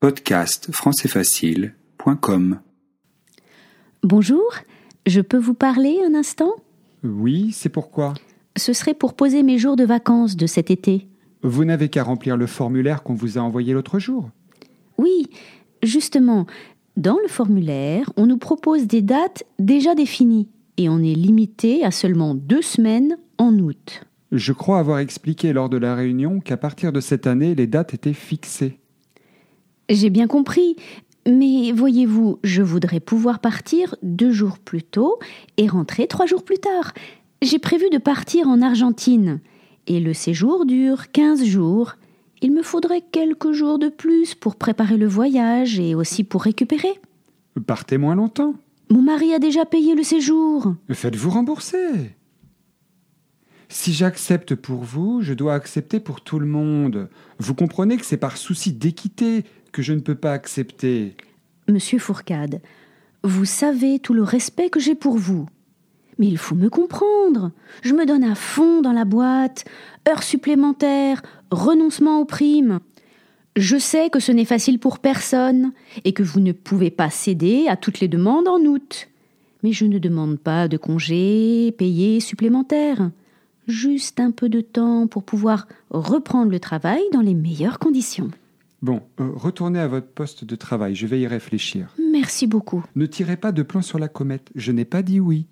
Podcast françaisfacile.com Bonjour, je peux vous parler un instant? Oui, c'est pourquoi? Ce serait pour poser mes jours de vacances de cet été. Vous n'avez qu'à remplir le formulaire qu'on vous a envoyé l'autre jour. Oui, justement, dans le formulaire, on nous propose des dates déjà définies et on est limité à seulement deux semaines en août. Je crois avoir expliqué lors de la réunion qu'à partir de cette année, les dates étaient fixées. J'ai bien compris, mais voyez-vous, je voudrais pouvoir partir deux jours plus tôt et rentrer trois jours plus tard. J'ai prévu de partir en Argentine, et le séjour dure quinze jours. Il me faudrait quelques jours de plus pour préparer le voyage et aussi pour récupérer. Partez moins longtemps. Mon mari a déjà payé le séjour. Faites-vous rembourser. Si j'accepte pour vous, je dois accepter pour tout le monde. Vous comprenez que c'est par souci d'équité que je ne peux pas accepter. Monsieur Fourcade, vous savez tout le respect que j'ai pour vous. Mais il faut me comprendre. Je me donne à fond dans la boîte, heures supplémentaires, renoncement aux primes. Je sais que ce n'est facile pour personne et que vous ne pouvez pas céder à toutes les demandes en août. Mais je ne demande pas de congés payés supplémentaires. Juste un peu de temps pour pouvoir reprendre le travail dans les meilleures conditions. Bon, euh, retournez à votre poste de travail, je vais y réfléchir. Merci beaucoup. Ne tirez pas de plan sur la comète, je n'ai pas dit oui.